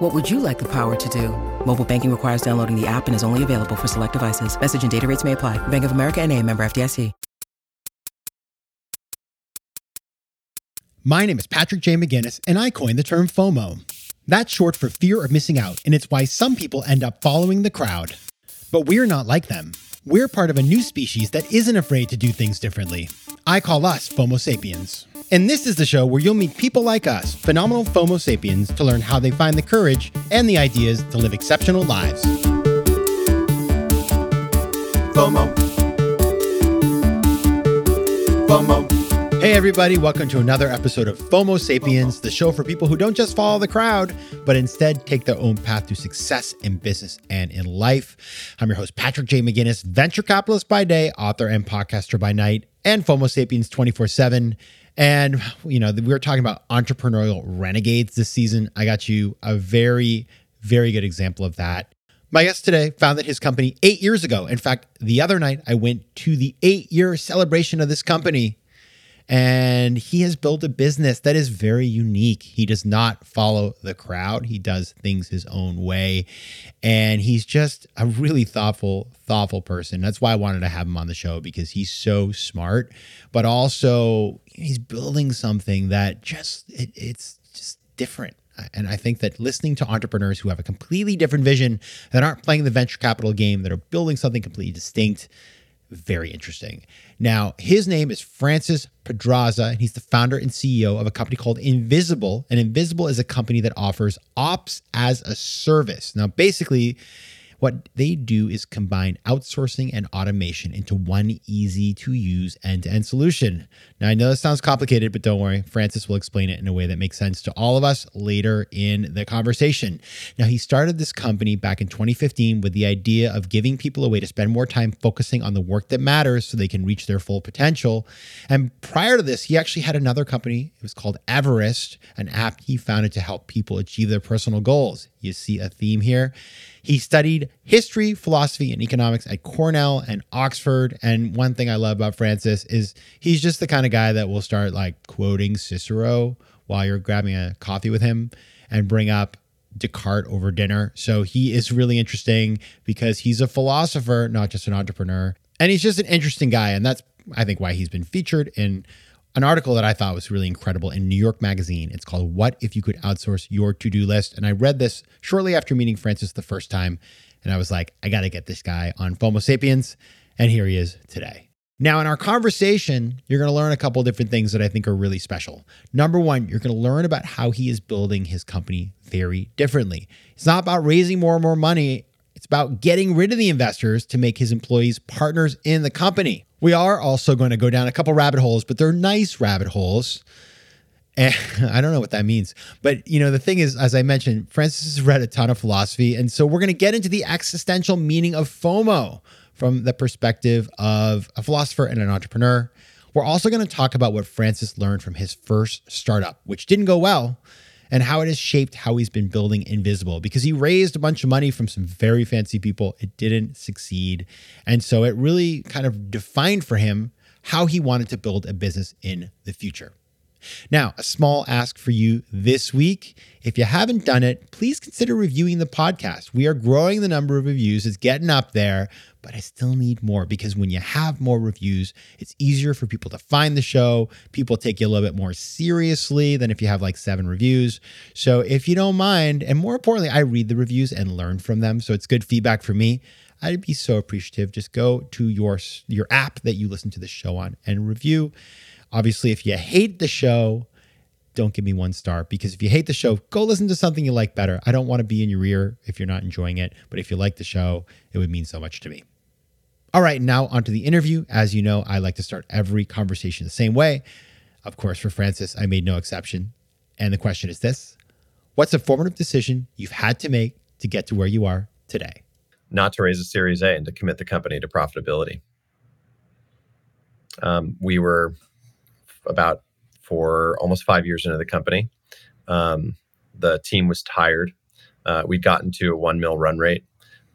What would you like the power to do? Mobile banking requires downloading the app and is only available for select devices. Message and data rates may apply. Bank of America and a member FDIC. My name is Patrick J. McGinnis, and I coined the term FOMO. That's short for fear of missing out, and it's why some people end up following the crowd. But we're not like them. We're part of a new species that isn't afraid to do things differently. I call us FOMO sapiens. And this is the show where you'll meet people like us, phenomenal FOMO sapiens, to learn how they find the courage and the ideas to live exceptional lives. FOMO. FOMO. Hey, everybody, welcome to another episode of FOMO Sapiens, the show for people who don't just follow the crowd, but instead take their own path to success in business and in life. I'm your host, Patrick J. McGinnis, venture capitalist by day, author and podcaster by night, and FOMO Sapiens 24 7. And, you know, we were talking about entrepreneurial renegades this season. I got you a very, very good example of that. My guest today founded his company eight years ago. In fact, the other night I went to the eight year celebration of this company and he has built a business that is very unique. He does not follow the crowd, he does things his own way. And he's just a really thoughtful, thoughtful person. That's why I wanted to have him on the show because he's so smart, but also he's building something that just, it, it's just different. And I think that listening to entrepreneurs who have a completely different vision, that aren't playing the venture capital game, that are building something completely distinct, very interesting. Now, his name is Francis Pedraza, and he's the founder and CEO of a company called Invisible. And Invisible is a company that offers ops as a service. Now, basically, what they do is combine outsourcing and automation into one easy to use end to end solution. Now, I know this sounds complicated, but don't worry. Francis will explain it in a way that makes sense to all of us later in the conversation. Now, he started this company back in 2015 with the idea of giving people a way to spend more time focusing on the work that matters so they can reach their full potential. And prior to this, he actually had another company. It was called Everest, an app he founded to help people achieve their personal goals. You see a theme here. He studied history, philosophy, and economics at Cornell and Oxford. And one thing I love about Francis is he's just the kind of guy that will start like quoting Cicero while you're grabbing a coffee with him and bring up Descartes over dinner. So he is really interesting because he's a philosopher, not just an entrepreneur. And he's just an interesting guy. And that's, I think, why he's been featured in an article that I thought was really incredible in New York Magazine. It's called What If You Could Outsource Your To Do List. And I read this shortly after meeting Francis the first time. And I was like, I got to get this guy on FOMO Sapiens. And here he is today. Now, in our conversation, you're going to learn a couple different things that I think are really special. Number one, you're going to learn about how he is building his company very differently. It's not about raising more and more money, it's about getting rid of the investors to make his employees partners in the company. We are also going to go down a couple rabbit holes, but they're nice rabbit holes. And I don't know what that means. But, you know, the thing is, as I mentioned, Francis has read a ton of philosophy. And so we're going to get into the existential meaning of FOMO from the perspective of a philosopher and an entrepreneur. We're also going to talk about what Francis learned from his first startup, which didn't go well, and how it has shaped how he's been building Invisible because he raised a bunch of money from some very fancy people. It didn't succeed. And so it really kind of defined for him how he wanted to build a business in the future. Now, a small ask for you this week. If you haven't done it, please consider reviewing the podcast. We are growing the number of reviews, it's getting up there, but I still need more because when you have more reviews, it's easier for people to find the show. People take you a little bit more seriously than if you have like seven reviews. So if you don't mind, and more importantly, I read the reviews and learn from them. So it's good feedback for me. I'd be so appreciative. Just go to your your app that you listen to the show on and review. Obviously, if you hate the show, don't give me one star because if you hate the show, go listen to something you like better. I don't want to be in your ear if you're not enjoying it, but if you like the show, it would mean so much to me. All right, now onto the interview. As you know, I like to start every conversation the same way. Of course, for Francis, I made no exception. And the question is this What's a formative decision you've had to make to get to where you are today? Not to raise a Series A and to commit the company to profitability. Um, we were about for almost five years into the company. Um, the team was tired. Uh, we'd gotten to a one mil run rate.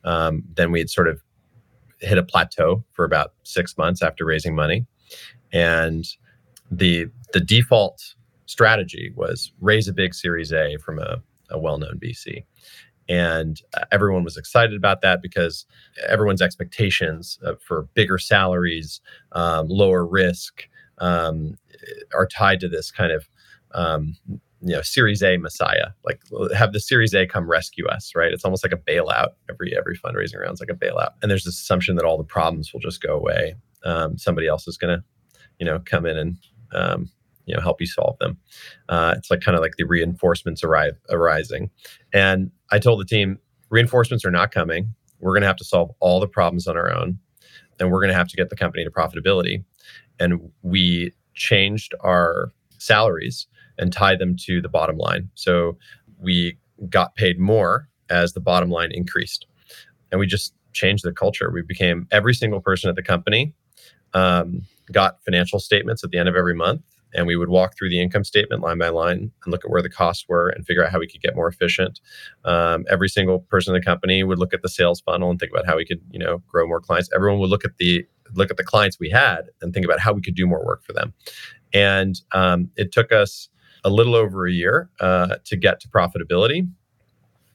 Um, then we had sort of hit a plateau for about six months after raising money, and the the default strategy was raise a big Series A from a, a well known VC. And uh, everyone was excited about that because everyone's expectations uh, for bigger salaries, um, lower risk, um, are tied to this kind of um, you know series a messiah like have the series a come rescue us right? It's almost like a bailout. Every every fundraising round is like a bailout. And there's this assumption that all the problems will just go away. Um, somebody else is going to you know come in and um, you know help you solve them. Uh, it's like kind of like the reinforcements arrive arising. And i told the team reinforcements are not coming. We're going to have to solve all the problems on our own and we're going to have to get the company to profitability. And we changed our salaries and tie them to the bottom line. So we got paid more as the bottom line increased. And we just changed the culture. We became every single person at the company um, got financial statements at the end of every month. And we would walk through the income statement line by line and look at where the costs were and figure out how we could get more efficient. Um, every single person in the company would look at the sales funnel and think about how we could, you know, grow more clients. Everyone would look at the look at the clients we had and think about how we could do more work for them. And um, it took us a little over a year uh, to get to profitability.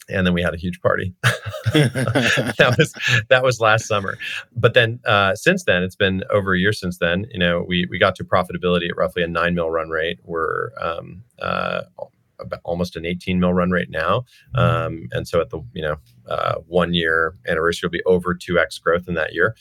And then we had a huge party. that was that was last summer. But then uh, since then, it's been over a year since then. You know, we we got to profitability at roughly a nine mil run rate. We're um, uh, about almost an 18 mil run rate now. Um, and so at the you know uh, one year anniversary will be over 2x growth in that year.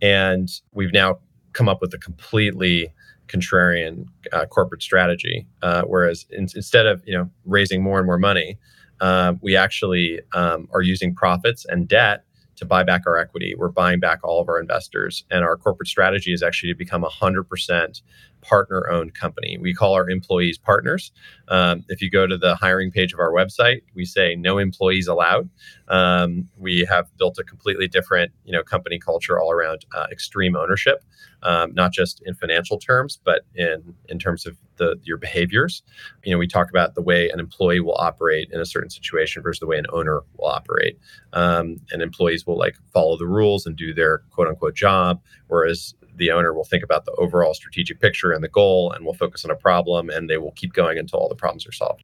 And we've now come up with a completely contrarian uh, corporate strategy. Uh, whereas in, instead of you know raising more and more money, uh, we actually um, are using profits and debt to buy back our equity. We're buying back all of our investors, and our corporate strategy is actually to become a hundred percent partner owned company. We call our employees partners. Um, if you go to the hiring page of our website, we say no employees allowed. Um, we have built a completely different, you know, company culture all around uh, extreme ownership, um, not just in financial terms, but in in terms of the your behaviors. You know, we talk about the way an employee will operate in a certain situation versus the way an owner will operate. Um, and employees will like follow the rules and do their quote unquote job, whereas the owner will think about the overall strategic picture and the goal and will focus on a problem and they will keep going until all the problems are solved.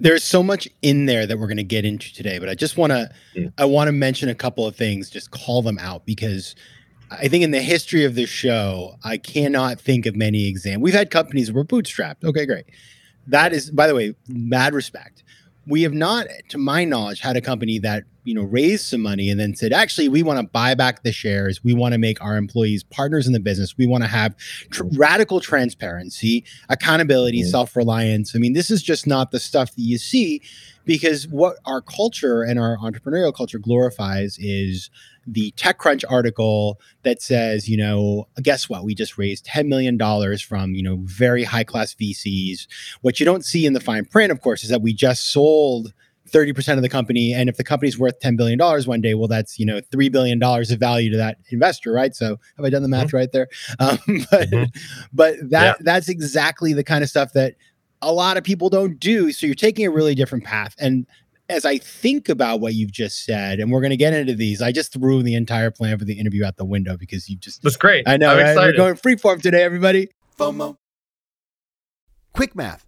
There's so much in there that we're going to get into today but i just want to mm. i want to mention a couple of things just call them out because i think in the history of this show i cannot think of many examples we've had companies where bootstrapped okay great. That is by the way mad respect. We have not, to my knowledge, had a company that you know raised some money and then said, actually, we want to buy back the shares. We want to make our employees partners in the business. We want to have tr- radical transparency, accountability, mm-hmm. self reliance. I mean, this is just not the stuff that you see because what our culture and our entrepreneurial culture glorifies is the TechCrunch article that says, you know, guess what? We just raised $10 million from, you know, very high class VCs. What you don't see in the fine print, of course, is that we just sold 30% of the company. And if the company's worth $10 billion one day, well, that's, you know, $3 billion of value to that investor, right? So have I done the math mm-hmm. right there? Um, but, mm-hmm. but that, yeah. that's exactly the kind of stuff that a lot of people don't do. So you're taking a really different path. And as I think about what you've just said, and we're going to get into these, I just threw the entire plan for the interview out the window because you just. That's great. I know. Right? We're going freeform today, everybody. FOMO. Quick math.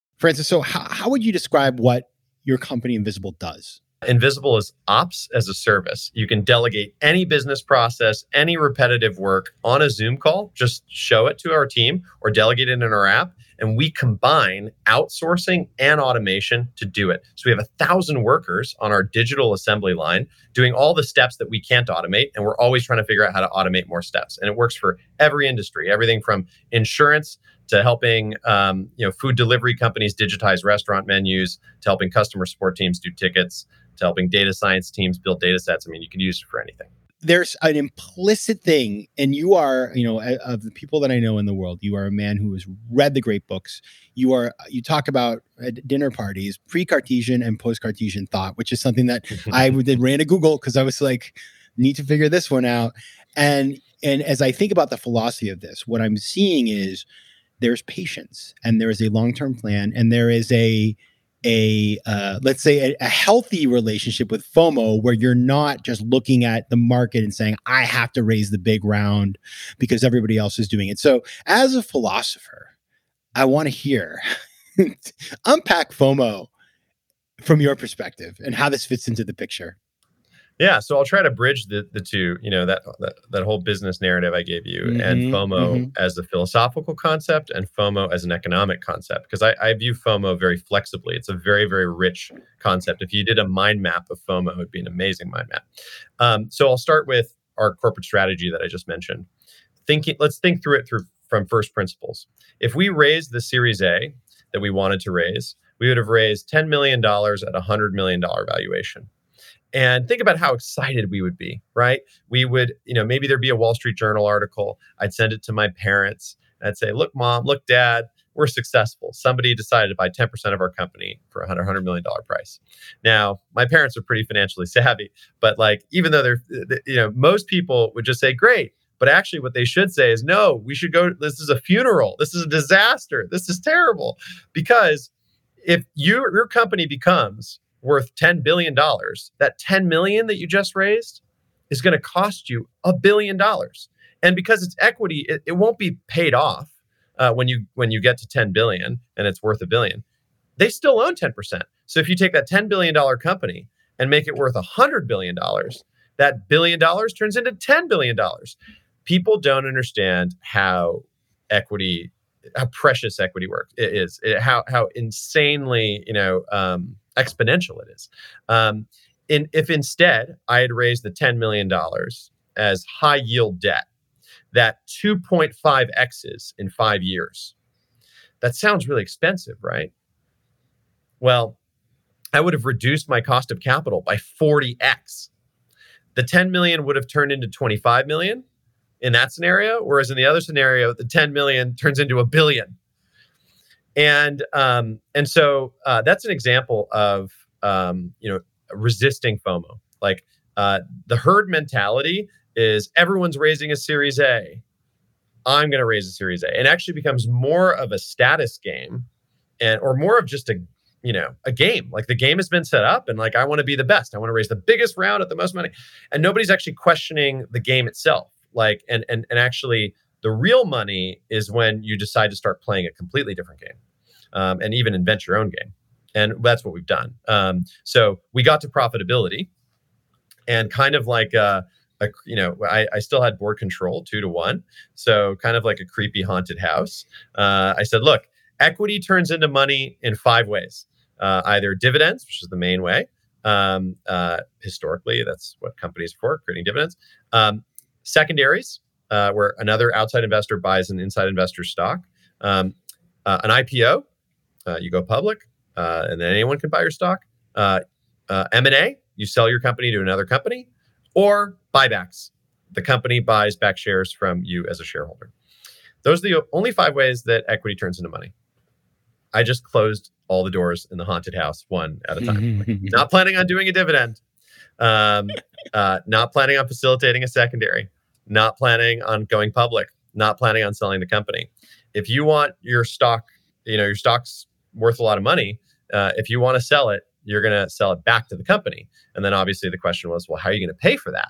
Francis, so how, how would you describe what your company Invisible does? Invisible is ops as a service. You can delegate any business process, any repetitive work on a Zoom call, just show it to our team or delegate it in our app. And we combine outsourcing and automation to do it. So we have a thousand workers on our digital assembly line doing all the steps that we can't automate. And we're always trying to figure out how to automate more steps. And it works for every industry, everything from insurance to helping um, you know food delivery companies digitize restaurant menus, to helping customer support teams do tickets, to helping data science teams build data sets. I mean, you can use it for anything. There's an implicit thing, and you are, you know, of the people that I know in the world, you are a man who has read the great books. You are, you talk about uh, at dinner parties, pre-Cartesian and post-Cartesian thought, which is something that I did ran to Google because I was like, need to figure this one out. And and as I think about the philosophy of this, what I'm seeing is there's patience and there is a long-term plan and there is a a uh, let's say a, a, healthy relationship with FOMO where you're not just looking at the market and saying I have to raise the big round because everybody else is doing it. So as a philosopher, I want to hear unpack FOMO from your perspective and how this fits into the picture. Yeah, so I'll try to bridge the the two, you know, that that, that whole business narrative I gave you Mm-hmm, and FOMO mhm. as a philosophical concept and FOMO as an economic concept because I, I view FOMO very flexibly. It's a very very rich concept. If you did a mind map of FOMO, it would be an amazing mind map. Um, so I'll start with our corporate strategy that I just mentioned. Thinking, let's think through it through from first principles. If we raised the Series A that we wanted to raise, we would have raised ten million dollars at a hundred million dollar valuation and think about how excited we would be right? We would you know maybe there'd be a wall street journal article. I'd send it to my parents. I'd say look mom look dad we're successful. Somebody decided to buy 10% of our company for a 100, 100 million dollar price. Now my parents are pretty financially savvy but like even though they're you know most people would just say great but actually what they should say is no we should go this is a funeral. This is a disaster. This is terrible. Because if you, your company becomes worth $10 billion, that 10 million that you just raised is going to cost you a billion dollars. And because it's equity, it, it won't be paid off uh, when you when you get to 10 billion and it's worth a billion. They still own 10%. So if you take that 10 billion dollar company and make it worth a hundred billion dollars, that billion dollars turns into 10 billion dollars. People don't understand how equity, how precious equity work it is, it, how how insanely you know um, exponential it is. Um, in, if instead I had raised the $10 million as high yield debt, that 2.5x's in five years, that sounds really expensive, right? Well, I would have reduced my cost of capital by 40x. The 10 million would have turned into 25 million in that scenario, whereas in the other scenario, the 10 million turns into a billion and um, and so uh, that's an example of um, you know resisting FOMO. Like uh, the herd mentality is everyone's raising a Series A. I'm going to raise a Series A, and actually becomes more of a status game, and or more of just a you know a game. Like the game has been set up, and like I want to be the best. I want to raise the biggest round at the most money, and nobody's actually questioning the game itself. Like and and and actually The real money is when you decide to start playing a completely different game um, and even invent your own game. And that's what we've done. Um, so we got to profitability and kind of like, uh, a, you know, I, I, still had board control two to one. So kind of like a creepy haunted house. Uh, I said, look, equity turns into money in five ways uh, either dividends, which is the main way. Um, uh, historically, that's what companies are for, creating dividends. Um, secondaries, uh, where another outside investor buys an inside investor stock. Um, uh, an IPO, uh, you go public, uh, and then anyone can buy your stock. M&A, you sell your company to another company, or buybacks. The company buys back shares from you as a shareholder. Those are the only five ways that equity turns into money. I just closed all the doors in the haunted house one at a time. not planning on doing a dividend. Um, uh, not planning on facilitating a secondary. Not planning on going public. Not planning on selling the company. If you want your stock, you know your stock's worth a lot of money. Uh, if you want to sell it, you're going to sell it back to the company. And then obviously the question was, well, how are you going to pay for that?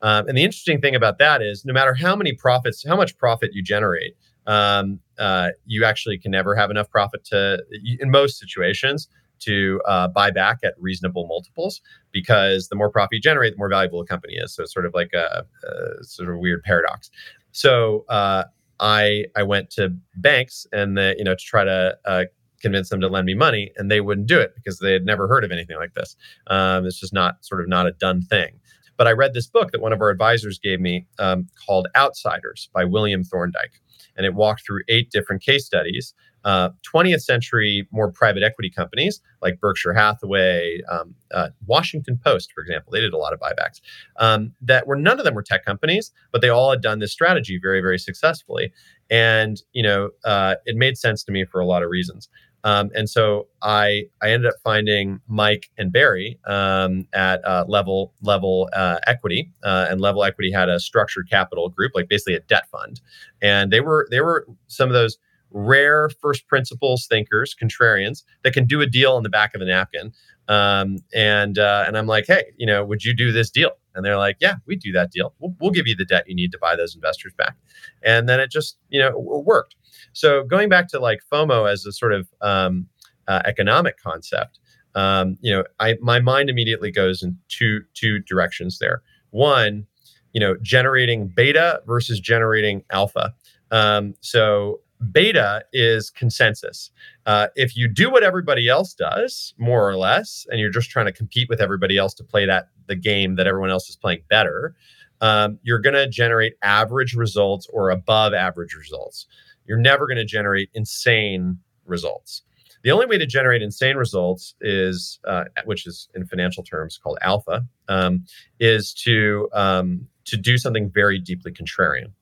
Um, and the interesting thing about that is, no matter how many profits, how much profit you generate, um, uh, you actually can never have enough profit to, in most situations, to uh, buy back at reasonable multiples because the more profit you generate, the more valuable a company is. So it's sort of like a, a sort of weird paradox. So uh, I I went to banks and the, you know to try to uh, convince them to lend me money, and they wouldn't do it because they had never heard of anything like this. Um, it's just not sort of not a done thing. But I read this book that one of our advisors gave me um, called Outsiders by William Thorndike and it walked through eight different case studies. Uh, 20th century more private equity companies like Berkshire Hathaway, um, uh, Washington Post, for example, they did a lot of buybacks. Um, that were none of them were tech companies, but they all had done this strategy very, very successfully. And you know, uh, it made sense to me for a lot of reasons. Um, and so I I ended up finding Mike and Barry um, at uh, Level Level uh, Equity, uh, and Level Equity had a structured capital group, like basically a debt fund, and they were they were some of those rare first principles thinkers, contrarians that can do a deal on the back of a napkin. Um, and uh, and I'm like, hey, you know, would you do this deal? And they're like, yeah, we do that deal. We'll, we'll give you the debt you need to buy those investors back. And then it just you know worked. So going back to like FOMO as a sort of um, uh, economic concept, um, you know, I my mind immediately goes in two two directions there. One, you know, generating beta versus generating alpha. Um, so beta is consensus. Uh, if you do what everybody else does, more or less, and you're just trying to compete with everybody else to play that the game that everyone else is playing better, um, you're going to generate average results or above average results you're never going to generate insane results. The only way to generate insane results is, uh, which is in financial terms called alpha, um, is to um, to do something very deeply contrarian,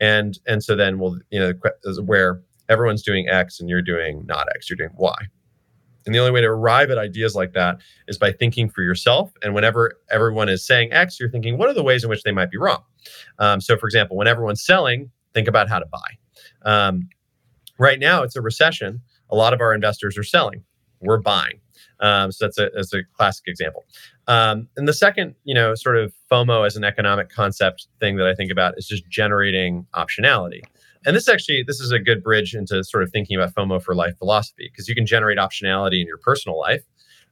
and and so then we'll you know where everyone's doing X and you're doing not X, you're doing Y. And the only way to arrive at ideas like that is by thinking for yourself. And whenever everyone is saying X, you're thinking, what are the ways in which they might be wrong? Um, so, for example, when everyone's selling, think about how to buy. Um, right now, it's a recession. A lot of our investors are selling. We're buying. Um, so that's a, that's a classic example. Um, and the second, you know, sort of FOMO as an economic concept thing that I think about is just generating optionality. And this actually, this is a good bridge into sort of thinking about FOMO for life philosophy because you can generate optionality in your personal life,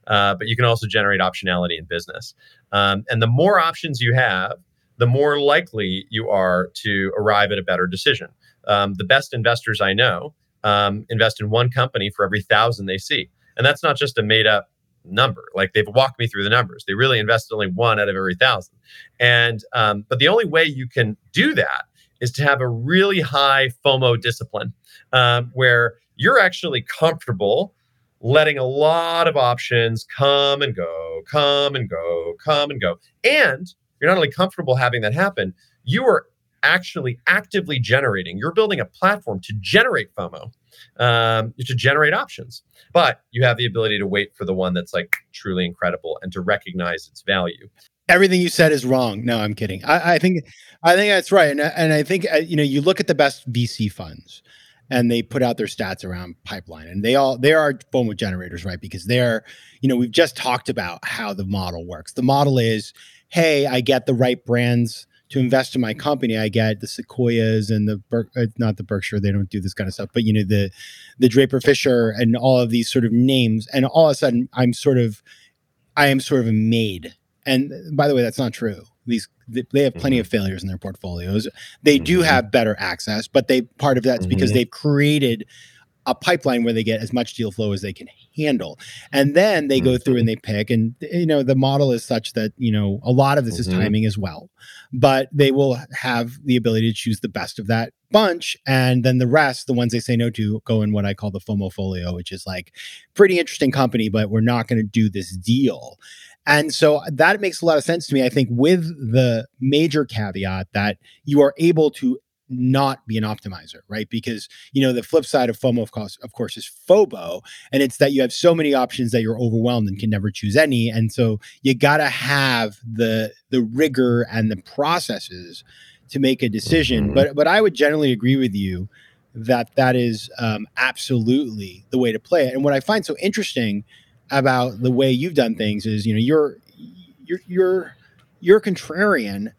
uh, but you can also generate optionality in business. Um, and the more options you have, the more likely you are to arrive at a better decision um, the best investors I know um, invest in one company for every thousand they see. And that's not just a made up number. Like they've walked me through the numbers. They really invested only one out of every thousand. And, um, but the only way you can do that is to have a really high FOMO discipline um, where you're actually comfortable letting a lot of options come and go, come and go, come and go. And you're not only comfortable having that happen, you are actually actively generating. You're building a platform to generate FOMO, um, to generate options. But you have the ability to wait for the one that's like truly incredible and to recognize its value. Everything you said is wrong. No, I'm kidding. I, I think I think that's right, and and I think uh, you know you look at the best VC funds, and they put out their stats around pipeline, and they all they are FOMO generators, right? Because they're you know we've just talked about how the model works. The model is, hey, I get the right brands to invest in my company, I get the Sequoias and the Ber- uh, not the Berkshire, they don't do this kind of stuff, but you know the the Draper Fisher and all of these sort of names, and all of a sudden I'm sort of I am sort of a maid. And by the way, that's not true. These they have plenty mm-hmm. of failures in their portfolios. They mm-hmm. do have better access, but they part of that's mm-hmm. because they've created a pipeline where they get as much deal flow as they can handle. And then they mm-hmm. go through and mm-hmm. they pick. And, you know, the model is such that, you know, a lot of this mm-hmm. is timing as well. But they will have the ability to choose the best of that bunch. And then the rest, the ones they say no to, go in what I call the FOMO folio, which is like pretty interesting company, but we're not going to do this deal. And so that makes a lot of sense to me. I think with the major caveat that you are able to not be an optimizer, right? Because you know the flip side of FOMO, of course, of course, is FOBO, and it's that you have so many options that you're overwhelmed and can never choose any, and so you got to have the the rigor and the processes to make a decision. Mm-hmm. But but I would generally agree with you that that is um, absolutely the way to play it. And what I find so interesting about the way you've done things is, you know, you're you're you're you're contrarian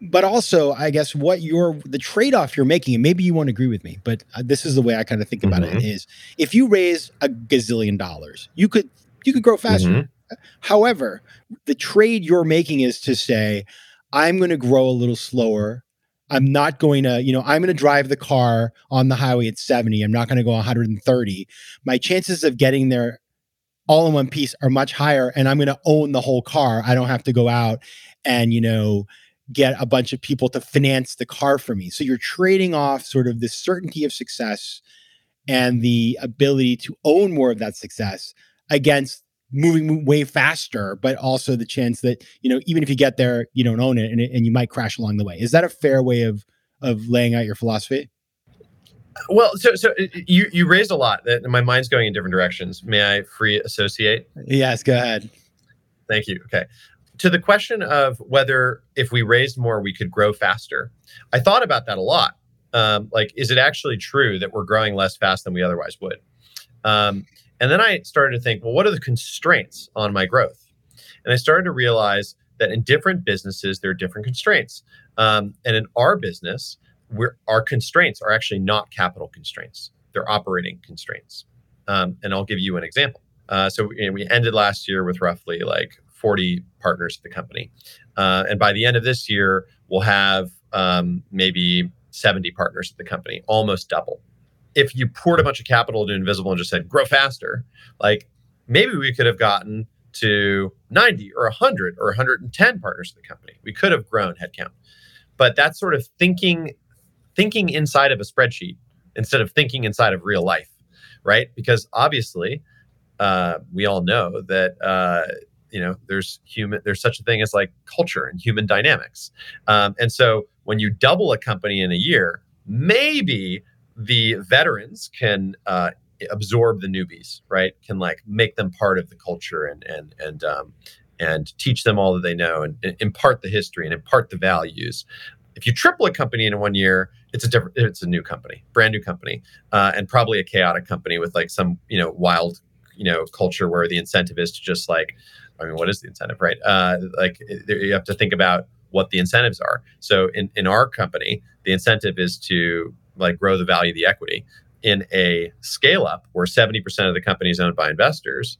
but also i guess what you're the trade-off you're making and maybe you won't agree with me but uh, this is the way i kind of think about mm-hmm. it is if you raise a gazillion dollars you could you could grow faster. Mm-hmm. however the trade you're making is to say i'm going to grow a little slower. I'm not going to you know i'm going to drive the car on the highway at 70 i'm not going to go 130 my chances of getting there all in one piece are much higher and i'm going to own the whole car. I don't have to go out and you know get a bunch of people to finance the car for me. So you're trading off sort of the certainty of success and the ability to own more of that success against moving way faster, but also the chance that, you know, even if you get there, you don't own it and, and you might crash along the way. Is that a fair way of of laying out your philosophy? Well, so so you you raised a lot that my mind's going in different directions. May I free associate? Yes, go ahead. Thank you. Okay to the question of whether if we raised more, we could grow faster, I thought about that a lot. Um, like, is it actually true that we're growing less fast than we otherwise would? Um, and then I started to think, well, what are the constraints on my growth? And I started to realize that in different businesses, there are different constraints. Um, and in our business, our constraints are actually not capital constraints, they're operating constraints. Um, and I'll give you an example. Uh, so you know, we ended last year with roughly like 40 partners at the company. Uh, and by the end of this year, we'll have um, maybe 70 partners at the company, almost double. If you poured a bunch of capital into Invisible and just said, grow faster, like maybe we could have gotten to 90 or 100 or 110 partners at the company. We could have grown headcount. But that's sort of thinking thinking inside of a spreadsheet instead of thinking inside of real life, right? Because obviously, uh, we all know that uh, you know there's human there's such a thing as like culture and human dynamics. Um, and so when you double a company in a year maybe the veterans can uh, absorb the newbies right? Can like make them part of the culture and and and um, and teach them all that they know and, and impart the history and impart the values. If you triple a company in one year it's a different it's a new company brand new company uh, and probably a chaotic company with like some you know wild you know culture where the incentive is to just like I mean, what is the incentive, right? Uh, like you have to think about what the incentives are. So in, in our company, the incentive is to like grow the value of the equity. In a scale up where 70% of the company is owned by investors,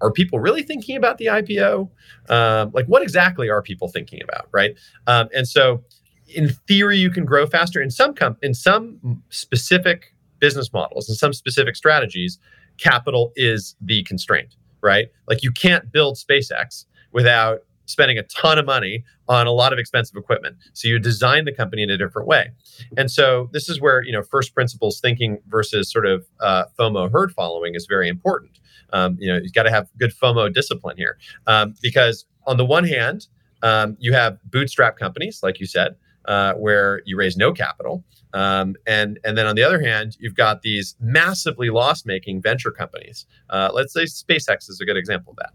are people really thinking about the IPO? Um, like, what exactly are people thinking about, right? Um, and so, in theory, you can grow faster in some com- in some specific business models and some specific strategies. Capital is the constraint right? Like you can't build SpaceX without spending a ton of money on a lot of expensive equipment. So you design the company in a different way. And so this is where, you know, first principles thinking versus sort of uh, FOMO herd following is very important. Um, you know, you've got to have good FOMO discipline here um, because on the one hand, um, you have bootstrap companies, like you said, uh, where you raise no capital. Um, and and then on the other hand, you've got these massively loss-making venture companies. Uh, let's say SpaceX is a good example of that.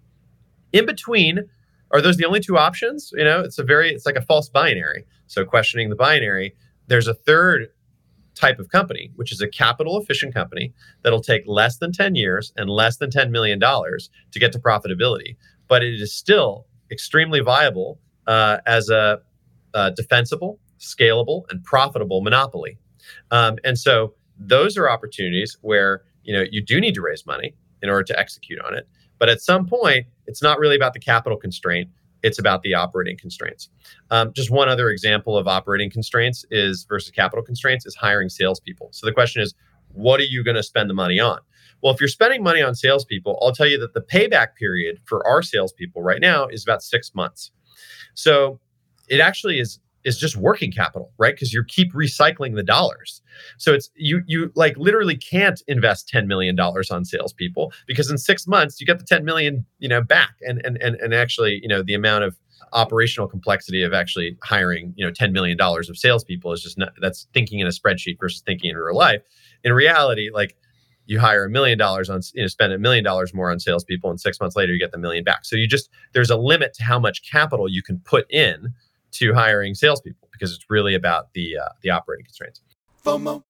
In between, are those the only two options? You know, it's a very it's like a false binary. So questioning the binary, there's a third type of company, which is a capital efficient company that'll take less than 10 years and less than $10 million to get to profitability. But it is still extremely viable uh, as a uh, defensible, scalable, and profitable monopoly. Um, and so those are opportunities where you know you do need to raise money in order to execute on it. But at some point, it's not really about the capital constraint. It's about the operating constraints. Um, just one other example of operating constraints is versus capital constraints is hiring salespeople. So the question is, what are you going to spend the money on? Well, if you're spending money on salespeople, I'll tell you that the payback period for our salespeople right now is about six months. So it actually is is just working capital, right? Because you keep recycling the dollars. So it's you you like literally can't invest $10 million on salespeople because in six months you get the 10 million, you know, back. And and and and actually, you know, the amount of operational complexity of actually hiring, you know, $10 million of salespeople is just not that's thinking in a spreadsheet versus thinking in real life. In reality, like you hire a million dollars on you know spend a million dollars more on salespeople and six months later you get the million back so you just there's a limit to how much capital you can put in to hiring salespeople because it's really about the uh, the operating constraints. FOMO.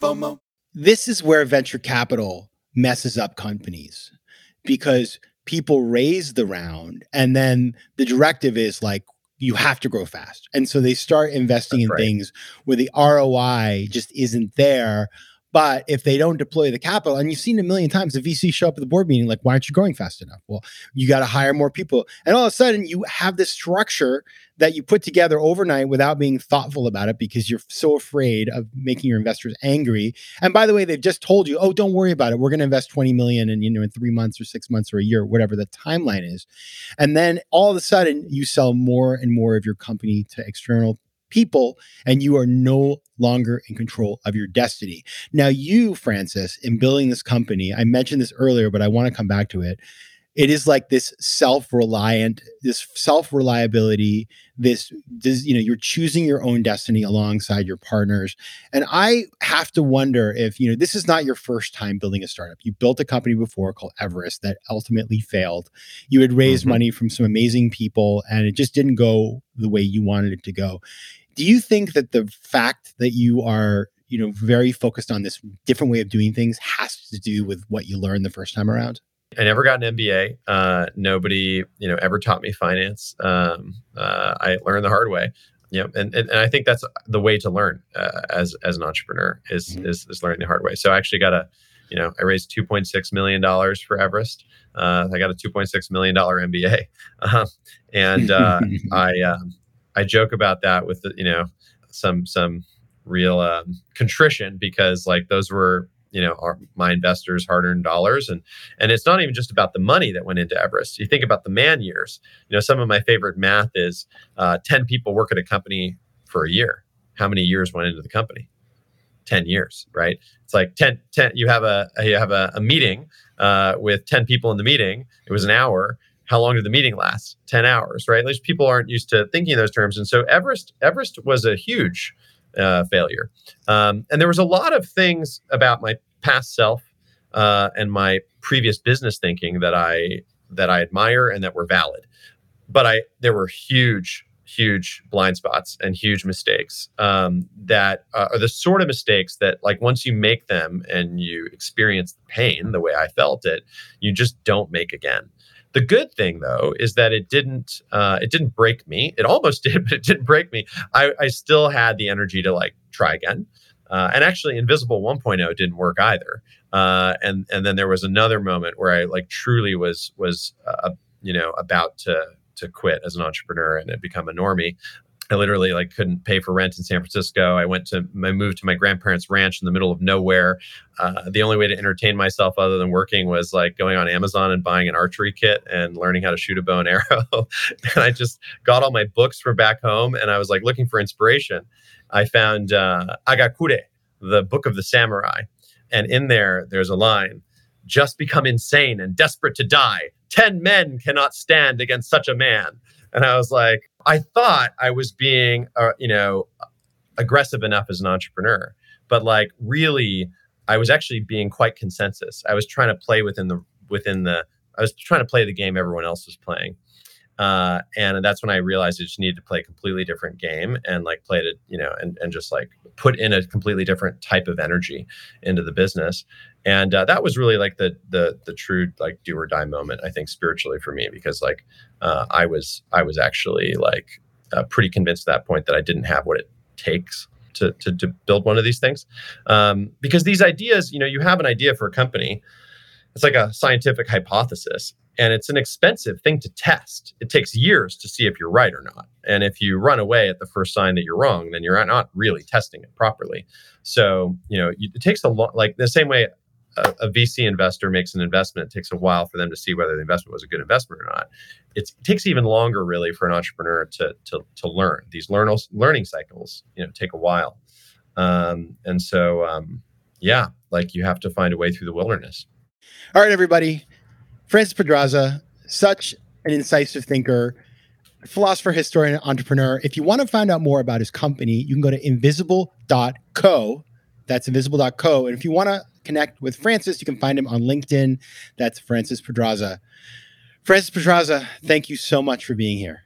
FOMO. This is where venture capital messes up companies because people raise the round and then the directive is like you have to grow fast. And so they start investing That's in right. things where the ROI just isn't there but if they don't deploy the capital, and you've seen a million times the VC show up at the board meeting, like, why aren't you growing fast enough? Well, you got to hire more people. And all of a sudden, you have this structure that you put together overnight without being thoughtful about it because you're so afraid of making your investors angry. And by the way, they've just told you, oh, don't worry about it. We're going to invest 20 million in, you know, in three months or six months or a year, whatever the timeline is. And then all of a sudden, you sell more and more of your company to external people and you are no longer in control of your destiny. Now, you, Francis, in building this company, I mentioned this earlier, but I want to come back to it. It is like this self-reliant, this self-reliability, this, this, you know, you're choosing your own destiny alongside your partners. And I have to wonder if, you know, this is not your first time building a startup. You built a company before called Everest that ultimately failed. You had raised mm-hmm. money from some amazing people and it just didn't go the way you wanted it to go do you think that the fact that you are you know very focused on this different way of doing things has to do with what you learned the first time around i never got an mba uh, nobody you know ever taught me finance um, uh, i learned the hard way you know, and, and, and I think that's the way to learn uh, as as an entrepreneur is, mm-hmm. is is learning the hard way. So I actually got a, you know, I raised two point six million dollars for Everest. Uh, I got a two point six million dollar MBA, uh, and uh, I um, I joke about that with you know some some real um, contrition because like those were you know our, my investors hard earned dollars and and it's not even just about the money that went into Everest. You think about the man years. You know some of my favorite math is uh, ten people work at a company for a year. How many years went into the company? 10 years right it's like 10, 10 you have a you have a, a meeting uh, with 10 people in the meeting it was an hour how long did the meeting last? 10 hours right? At least people aren't used to thinking those terms. And so everest everest was a huge uh, failure. Um, and there was a lot of things about my past self uh, and my previous business thinking that i that i admire and that were valid. But i there were huge huge blind spots and huge mistakes um, that uh, are the sort of mistakes that like once you make them and you experience the pain the way i felt it you just don't make again the good thing, though, is that it didn't uh, it didn't break me. It almost did, but it didn't break me. I, I still had the energy to like try again. Uh, and actually, Invisible 1.0 didn't work either. Uh, and and then there was another moment where I like truly was was uh, you know about to to quit as an entrepreneur and become a normie. I literally like couldn't pay for rent in San Francisco. I went to I moved to my grandparents' ranch in the middle of nowhere. Uh, the only way to entertain myself other than working was like going on Amazon and buying an archery kit and learning how to shoot a bow and arrow. and I just got all my books from back home and I was like looking for inspiration. I found uh, Hagakure, the book of the samurai, and in there there's a line: "Just become insane and desperate to die. Ten men cannot stand against such a man." And I was like, I thought I was being, uh, you know, aggressive enough as an entrepreneur, but like really, I was actually being quite consensus. I was trying to play within the within the. I was trying to play the game everyone else was playing, Uh, and that's when I realized I just needed to play a completely different game and like play it, you know, and, and just like put in a completely different type of energy into the business. And uh, that was really like the the the true like do or die moment, I think, spiritually for me, because like uh, I was I was actually like uh, pretty convinced at that point that I didn't have what it takes to to, to build one of these things, um, because these ideas, you know, you have an idea for a company. It's like a scientific hypothesis, and it's an expensive thing to test. It takes years to see if you're right or not. And if you run away at the first sign that you're wrong, then you're not really testing it properly. So, you know, it takes a lot, like the same way a, a, VC investor makes an investment, it takes a while for them to see whether the investment was a good investment or not. It's, it takes even longer, really, for an entrepreneur to, to, to learn. These learn, learning cycles, you know, take a while. Um, and so, um, yeah, like you have to find a way through the wilderness. All right, everybody. Francis Pedraza, such an incisive thinker, philosopher, historian, entrepreneur. If you want to find out more about his company, you can go to invisible.co. That's invisible.co. And if you want to connect with Francis, you can find him on LinkedIn. That's Francis Pedraza. Francis Pedraza, thank you so much for being here.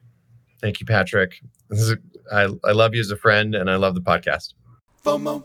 Thank you, Patrick. Is, I, I love you as a friend and I love the podcast. FOMO.